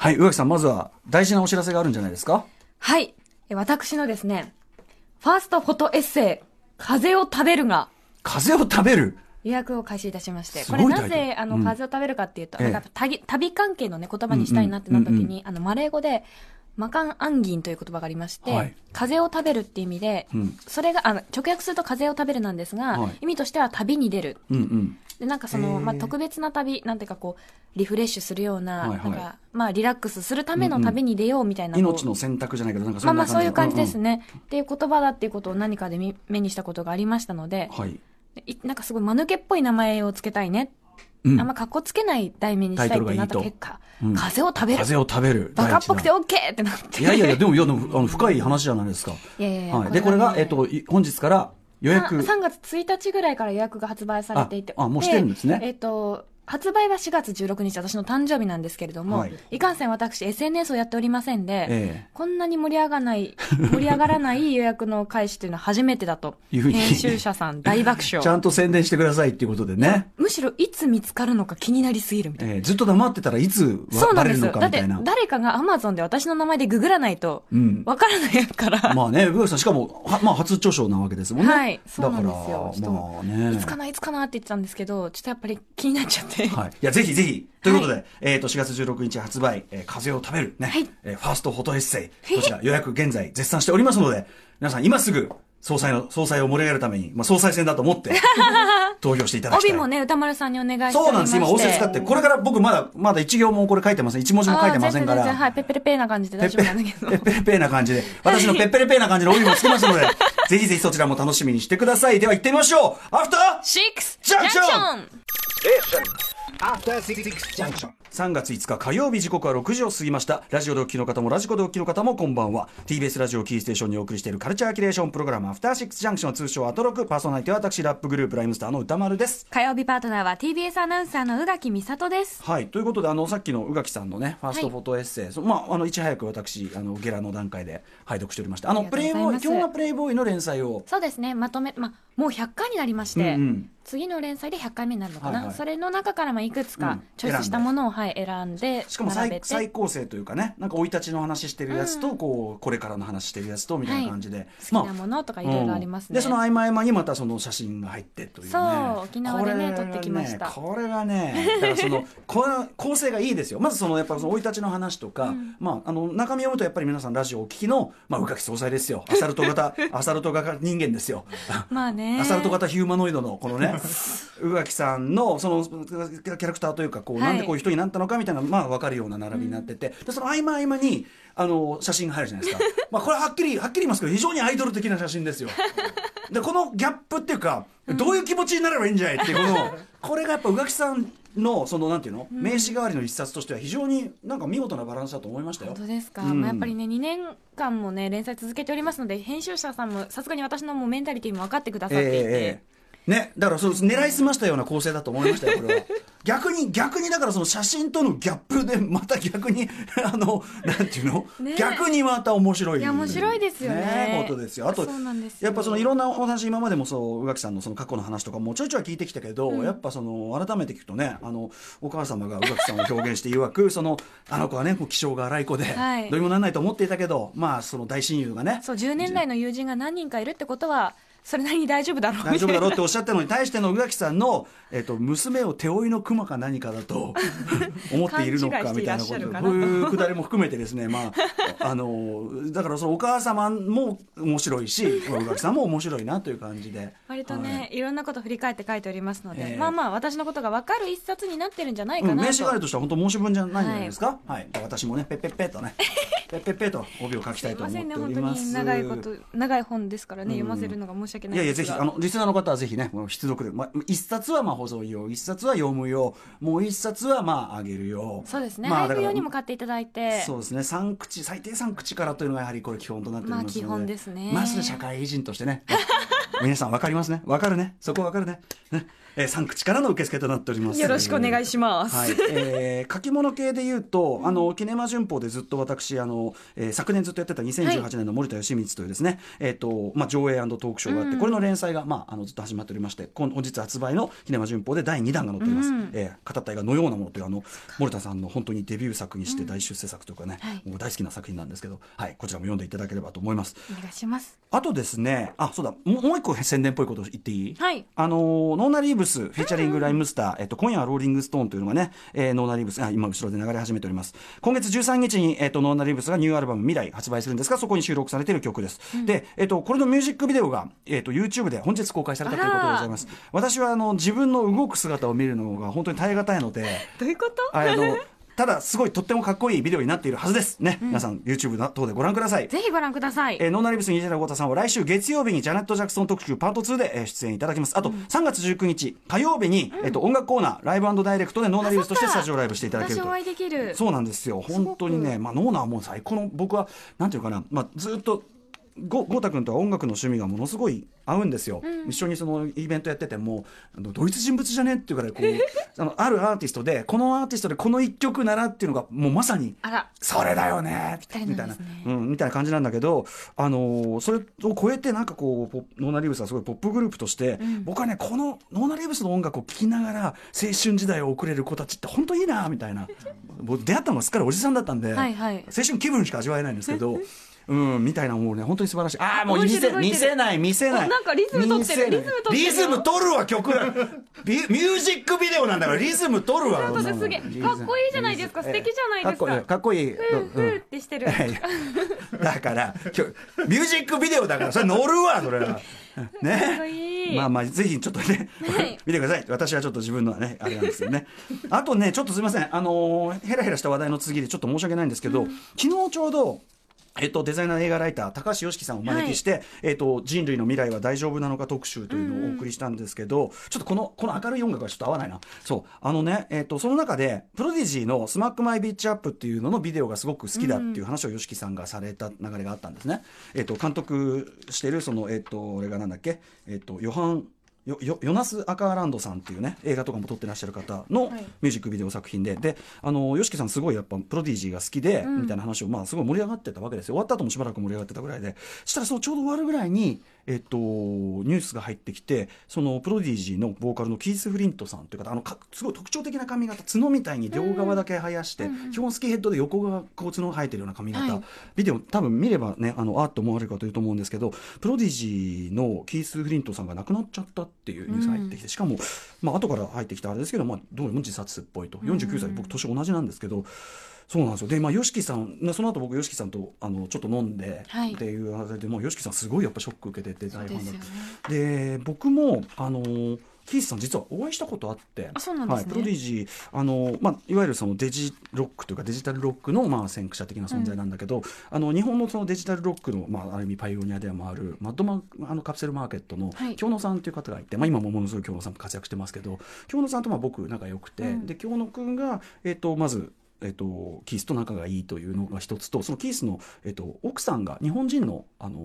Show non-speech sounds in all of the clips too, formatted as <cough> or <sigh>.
はい、宇垣さん、まずは大事なお知らせがあるんじゃないですか？はい。え私のですね、ファーストフォトエッセイ、風を食べるが、風を食べる？予約を開始いたしまして、これなぜ、あの、うん。風を食べるかっていうと、ええ。なんか旅旅関係のね、言葉にしたいなってなった時に、うんうん。あの、マレー語で、マカンアンギンという言葉がありまして、はい風を食べるっていう意味で、うんそれが、あの、直訳すると風を食べるなんですが、はい意味としては旅に出る。うんうん。で、なんかそへの、ーまあ、特別な旅、なんていうかこう、リフレッシュするような、はいはいなんか、まあ、リラックスするための旅に出ようみたいな、こう命の選択じゃないけど、なんかまあまあそういう感じですね。ね。っていう言葉だっていうことを何かで見目にしたことがありましたのでうん、はい。いなんかすごい間抜けっぽい名前をつけたいね。うんあんま格好つけない題名にしたいってなった結果、うん風を食べる。風を食べる。バカっぽくて第 OK ってなって。いやいやいや、でも、いや、でもあの深い話じゃないですか。いやいやいやはい。で、これが、ねえっと、い本日から予約。3月1日ぐらいから予約が発売されていて。ああもうしてるんですねえっ、と、発売は4月16日、私の誕生日なんですけれども、はいい、かんせん私 SNS をやっておりませんで、ええこんなに盛り上がらない、<laughs> 盛り上がらない予約の開始というのは初めてだと。編集者さん <laughs> 大爆笑。ちゃんと宣伝してくださいっていうことでね。むしろいつ見つかるのか気になりすぎるみたいな。えーずっと黙ってたらいつそうなんですよ。バレるのかだってみたいな。誰かがアマゾンで私の名前でググらないとうん、わからないから。<laughs> まあね、宇垣さん、しかも、はまあ、初著書なわけですもんね。はいそうなんですよだから、まあね。いつかな、いつかなって言ってたんですけど、ちょっとやっぱり気になっちゃって。はい。いや、ぜひぜひ。ということで、はえっ、と、4月16日発売、えー風を食べるね。はいえーファーストフォトエッセイ。こちら予約現在絶賛しておりますので、皆さん今すぐ、総裁の、総裁を盛り上げるために、まあ、総裁選だと思って、<laughs> 投票していただきたい。帯もね、歌丸さんにお願いして。そうなんです。今、音声使って、これから僕まだ、まだ一行もこれ書いてません。一文字も書いてませんから。あー全然全然はい、ペッペレペーな感じで大丈ペッペ夫なんだけど。ペッペレペーな感じで、私のペッペレペーな感じの帯もつけますので、<laughs> ぜひぜひそちらも楽しみにしてください。では行ってみましょうアフターシックスジャンクションン After Six Junction. 3月5日火曜日時刻は6時を過ぎました。ラジオでお聞きの方もラジコでお聞きの方もこんばんは。TBS ラジオキーステーションにお送りしているカルチャーキュレーションプログラムアフターシックスジャンクション通称アトロクパーソナリティは私ラップグループライムスターの歌丸です。火曜日パートナーは TBS アナウンサーの宇垣美里です。はい。ということであのさっきの宇垣さんのねファーストはいフォトエッセイ、そまああのいち早く私あのゲラの段階で拝読しておりましたあのプレイボーイがとうございます。基本はプレイボーイの連載を。そうですね、まとめ、ま、もう100回になりまして、うんうん次の連載で100回目になるのかな、はいはい。それの中からまあいくつかうん。チョイスしたものを、はい、選んで、しかも再構成というかね。なんか生い立ちの話してるやつと、こうこれからの話してるやつとみたいな感じで、好きなものとかいろいろありますね。うん。でその合間合間にまたその写真が入ってというね。そう沖縄でね撮ってきました。これがねだからその <laughs> この構成がいいですよ。まずそのやっぱその生い立ちの話とか、まああの中身を読むとやっぱり皆さんラジオをお聞きのまあ宇垣総裁ですよ。アサルト型 <laughs> アサルト型人間ですよ。まあね。アサルト型ヒューマノイドのこのね <laughs> 宇垣さんのそのキャラクターというかこう、はい。なんでこういう人になったのかみたいなまあ分かるような並びになってて、でその合間合間にあの写真が入るじゃないですか。<laughs> まあこれはっきりはっきり言いますけど非常にアイドル的な写真ですよ。<laughs> でこのギャップっていうか、どういう気持ちになればいいんじゃないっていうこのこれがやっぱ宇垣さんのそのなんていうの、名刺代わりの一冊としては非常になんか見事なバランスだと思いましたよ。本当ですか、うん。まあ、やっぱりね2年間もね連載続けておりますので編集者さんもさすがに私のもうメンタリティも分かってくださっていて、えね、だからそう狙いすましたような構成だと思いましたよ、これは。<laughs> 逆に、逆にだからその写真とのギャップで、また逆に、<laughs> あの、なんていうの、ね。逆にまた面白い。いや面白いですよね。ことですよ。あと、やっぱそのいろんなお話、今までもそう、宇垣さんのその過去の話とかもちょいちょい聞いてきたけど、やっぱその、改めて聞くとね、あの、お母様が宇垣さんを表現して曰く、その、あの子はね、もう気性が荒い子で、はい。どうにもならないと思っていたけど、まあ、その大親友がね、そう10年来の友人が何人かいるってことはそれなりに大丈夫だろう。大丈夫だろうみっておっしゃったのに対しての宇垣さんの、えっと娘を手負いの熊か何かだと <laughs> 思っているのかみたいなこと。勘違いしていらっしゃるかなそういうくだりも含めてですね、まあ、あのだからそのお母様も面白いし宇垣さんも面白いなという感じで。割とね、、はい。ろんなこと振り返って書いておりますので、ええ。まあまあ私のことが分かる一冊になってるんじゃないうん、かなと、名刺代わりとしては本当申し分じゃないんじゃないですか、はい。私もねペッペッペッとねペッペッペッと帯を書きたいと思っております本当に長いこと長い本ですからね、読ませるのが申し訳ないいやいや、ですがぜひ、あの、リスナーの方はぜひね、もう必読で、まあ、一冊はまあ保存用、一冊は読む用、もう一冊はまああげる用。そうですね、まあ配布用にも買っていただいてらそうですね、三口、最低三口からというのがやはりこれ基本となっておりますので。まあ基本ですねまず社会人としてね。皆さんわかりますね？わかるね？そこわかるね？ね、えー、3口からの受付となっております。よろしくお願いします。はい、えー書き物系で言うと、あの、キネマ旬報でずっと私、あの、えー昨年ずっとやってた2018年の森田義満というですね、えっ、と、まあ、上映トークショーがあって、これの連載が、まあ、あの、ずっと始まっておりまして、本本日発売のキネマ旬報で第2弾が載っております。えー語った映画のようなものという、あの、森田さんの本当にデビュー作にして大出世作というかね、はい。もう大好きな作品なんですけど、はい、こちらも読んでいただければと思います。お願いします。あとですね、あ、そうだ、もうもう一個宣伝っぽいこと言っていい？はいあのーノーナリーブス、フィーチャリングライムスター、えっと、今夜はローリングストーンというのがね、えーノーナリーブス、あ、今後ろで流れ始めております。今月13日に、えっと、ノーナリーブスがニューアルバム未来発売するんですが、そこに収録されている曲です。で、えっと、これのミュージックビデオが、えっと、YouTube で本日公開されたということでございます。私は、あの、自分の動く姿を見るのが本当に耐え難いので、どういうこと？あの、<laughs> ただ、すごいとってもかっこいいビデオになっているはずです。ね。皆さん、YouTube 等でご覧ください。ぜひご覧ください。えーノーナリブス西田豪太さんは来週月曜日にジャネット・ジャクソン特集パート2で、えー出演いただきます。あと、3月19日火曜日に、えっと、音楽コーナー、ライブダイレクトでノーナリブスとしてスタジオライブしていただけると私お。会いできる。そうなんですよ。本当にね、まあ、ノーナはもう最高の、僕は、なんていうかな、まあ、ずっと、ゴゴータ君とは音楽の趣味がものすごい合うんですよ、一緒にそのイベントやっててもあの同一人物じゃねっていうからいこう <laughs> あのあるアーティストでこのアーティストでこの一曲ならっていうのがもうまさにあら。それだよねみたいな。うん、みたいな感じなんだけど、あのーそれを超えてなんかこうノーナリーブスはすごいポップグループとして、僕はねこのノーナリーブスの音楽を聴きながら青春時代を送れる子たちって本当いいなみたいな。僕出会ったのがすっかりおじさんだったんで、はいはい。青春気分しか味わえないんですけど。<laughs> うん、みたいなもうね、本当に素晴らしい。ああ、もう見せ見せない、見せない。おなんかリズム取ってるリズム取るよリズム取るわ、曲。<laughs> ビミュージックビデオなんだから、リズム取るわ。かっこいいじゃないですか素敵じゃないですかかっこいい。ふってしてる。はいだから、ミュージックビデオだから、それ乗るわ、それは。<laughs> ね。まあまあ、ぜひちょっとね、はい見てください。私はちょっと自分のはね、あれなんですけどね。あとね、ちょっとすみません。あのーヘラヘラした話題の続きでちょっと申し訳ないんですけど、昨日ちょうど、えっと、デザイナー映画ライター高橋ヨシキさんをお招きして、えっと、人類の未来は大丈夫なのか特集というのをお送りしたんですけど、ちょっとこのこの明るい音楽がちょっと合わないな。そう。あのね、えっと、その中でプロディジーの「 Smack My Bitch Up っていうののビデオがすごく好きだっていう話を YOSHIKI さんがされた流れがあったんですね、えっと、監督してるその、えっと、俺がなんだっけ、えっと、ヨハンよよヨナス・アカーランドさんっていうね映画とかも撮ってらっしゃる方のはい。ミュージックビデオ作品で、であの YOSHIKI さんすごいやっぱプロディジーが好きで、みたいな話をまあすごい盛り上がってたわけですよ。終わった後もしばらく盛り上がってたぐらいで。したらそのちょうど終わるぐらいにえっと、ニュースが入ってきてそのプロディジーのボーカルのキース・フリントさんという方あのかすごい特徴的な髪型角みたいに両側だけ生やして、基本スキンヘッドで横側こう角生えてるような髪型、はい。ビデオ多分見ればねあのあーっと思われる方いると思うんですけどプロディジーのキース・フリントさんが亡くなっちゃったっていうニュースが入ってきて、しかも、まあ後から入ってきたあれですけど、まあ、どうも自殺っぽいと。49歳、僕年同じなんですけどそうなんですよ。でまあ YOSHIKI さんねその後僕 YOSHIKI さんとあのちょっと飲んで、はい。っていう話でもう YOSHIKI さんすごいやっぱショック受けてて大ファンだっですよね。てで僕もあのキースさん実はお会いしたことあってあそうなんですね。はい、プロディジーあの、まあ、いわゆるそのデジロックというかデジタルロックの、まあ、先駆者的な存在なんだけど、あの日本のそのデジタルロックの、まあ、ある意味パイオニアでもあるマッドマンあのカプセルマーケットのはい。京野さんという方がいて、まあ、今もものすごい京野さん活躍してますけど京野さんとまあ僕仲良くて、うん。で京野くんが、えっとまずえっと、キースと仲がいいというのが一つとそのキースの、えっと、奥さんが日本人のあの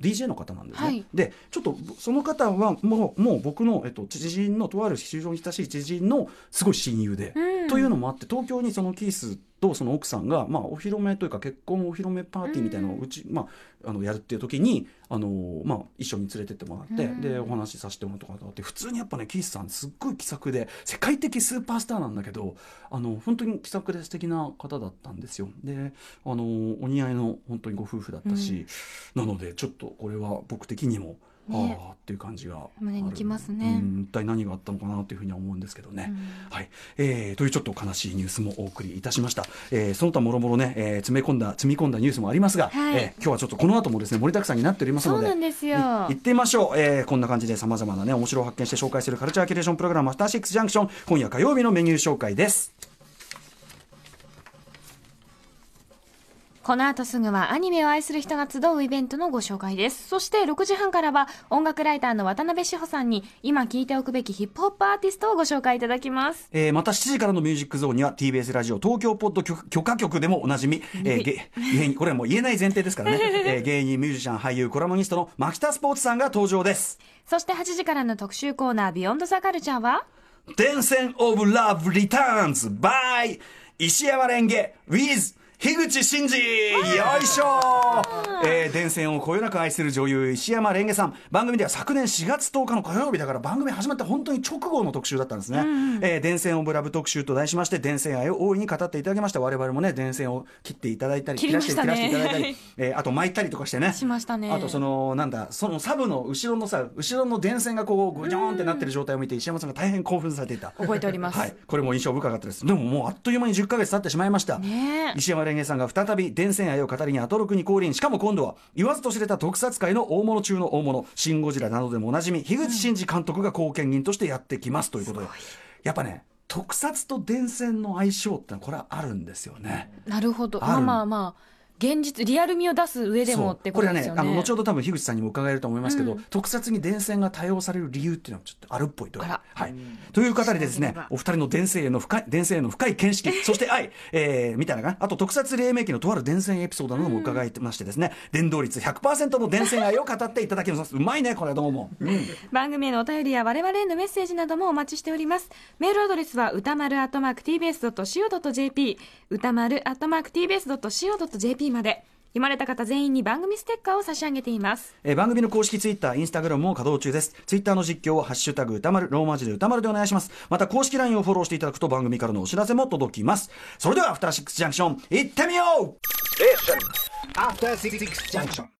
DJ の方なんですね。はいでちょっとその方はもうもう僕の、えっと、知人のとある非常に親しい知人のすごい親友で、うんというのもあって東京にそのキースとその奥さんが、まあ、お披露目というか結婚お披露目パーティーみたいなのをうち、まあ、あのやるっていう時にあの、まあ、一緒に連れてってもらって、うん。でお話しさせてもらうとかがあって普通にやっぱねキースさんすっごい気さくで世界的スーパースターなんだけどあの本当に気さくで素敵な方だったんですよ。であのお似合いの本当にご夫婦だったし、なのでちょっとこれは僕的にも、ね。ああっていう感じが胸にきますね。うん一体何があったのかなというふうには思うんですけどね、うん。はい、えーというちょっと悲しいニュースもお送りいたしました、えーその他もろもろね、えー詰め込んだ積み込んだニュースもありますが、はい。えー今日はちょっとこの後もですね盛りだくさんになっておりますのでそうなんですよ。い行ってみましょう、えーこんな感じでさまざまなね面白を発見して紹介するカルチャーキュレーションプログラム「アフターシックスジャンクション」今夜火曜日のメニュー紹介ですこの後すぐはアニメを愛する人が集うイベントのご紹介です。そして6時半からは音楽ライターの渡辺志保さんに今聴いておくべきヒップホップアーティストをご紹介いただきます。えーまた7時からのミュージックゾーンには TBS ラジオ東京ポッド許許可局でもおなじみ、えーげ芸人これはもう言えない前提ですからね、<laughs> えー芸人ミュージシャン俳優コラムニストの牧田スポーツさんが登場ですそして8時からの特集コーナービヨンドザカルチャーは？伝染オブラブリターンズ by 石山レンゲ with 樋口真嗣よいしょ。えー、電線をこよなく愛する女優石山レンゲさん。番組では昨年4月10日の火曜日だから番組始まって本当に直後の特集だったんですね、えー電線オブラブ特集と題しまして電線愛を大いに語っていただきました。我々もね電線を切っていただいたり切らせて切らせていただいたり、<laughs> えーあと巻いたりとかしてね。しましたね。あとそのなんだそのサブの後ろのさ後ろの電線がこうグジョーンってなってる状態を見て石山さんが大変興奮されていた。覚えております。はい、これも印象深かったです。でももうあっという間に10ヶ月経ってしまいました。ねえ。石山レンゲさんが再び伝染愛を語りにアトロクに降臨。しかも今度は言わずと知れた特撮界の大物中の大物、シン・ゴジラなどでもおなじみ、樋口真嗣監督が後見人としてやってきますということで、やっぱね、特撮と伝染の相性ってのはこれはあるんですよね。なるほど。まあまあまあ、現実、リアル味を出す上でもってこれはねことですよね。あの後ほど多分樋口さんにも伺えると思いますけど、特撮に伝染が多用される理由っていうのはちょっとあるっぽいとあら。はい、という方でですねお二人の伝染への深い伝染への深い見識。そして愛、<laughs> えー、みたいなかな。あと特撮黎明期のとある伝染エピソードなども伺いましてですね、<laughs> 伝導率100%の伝染愛を語っていただきます。うまいねこれどうも、<laughs> うん。番組へのお便りや我々へのメッセージなどもお待ちしております。メールアドレスは歌丸アットマーク tbs.co.jp 歌丸アまで読まれた方全員に番組ステッカーを差し上げています。えー番組の公式ツイッター、インスタグラムも稼働中です。ツイッターの実況をハッシュタグ歌丸、ローマ字で歌丸でお願いします。また公式 LINE をフォローしていただくと番組からのお知らせも届きます。それでは、アフターシックスジャンクション、行ってみよう After Six Junction.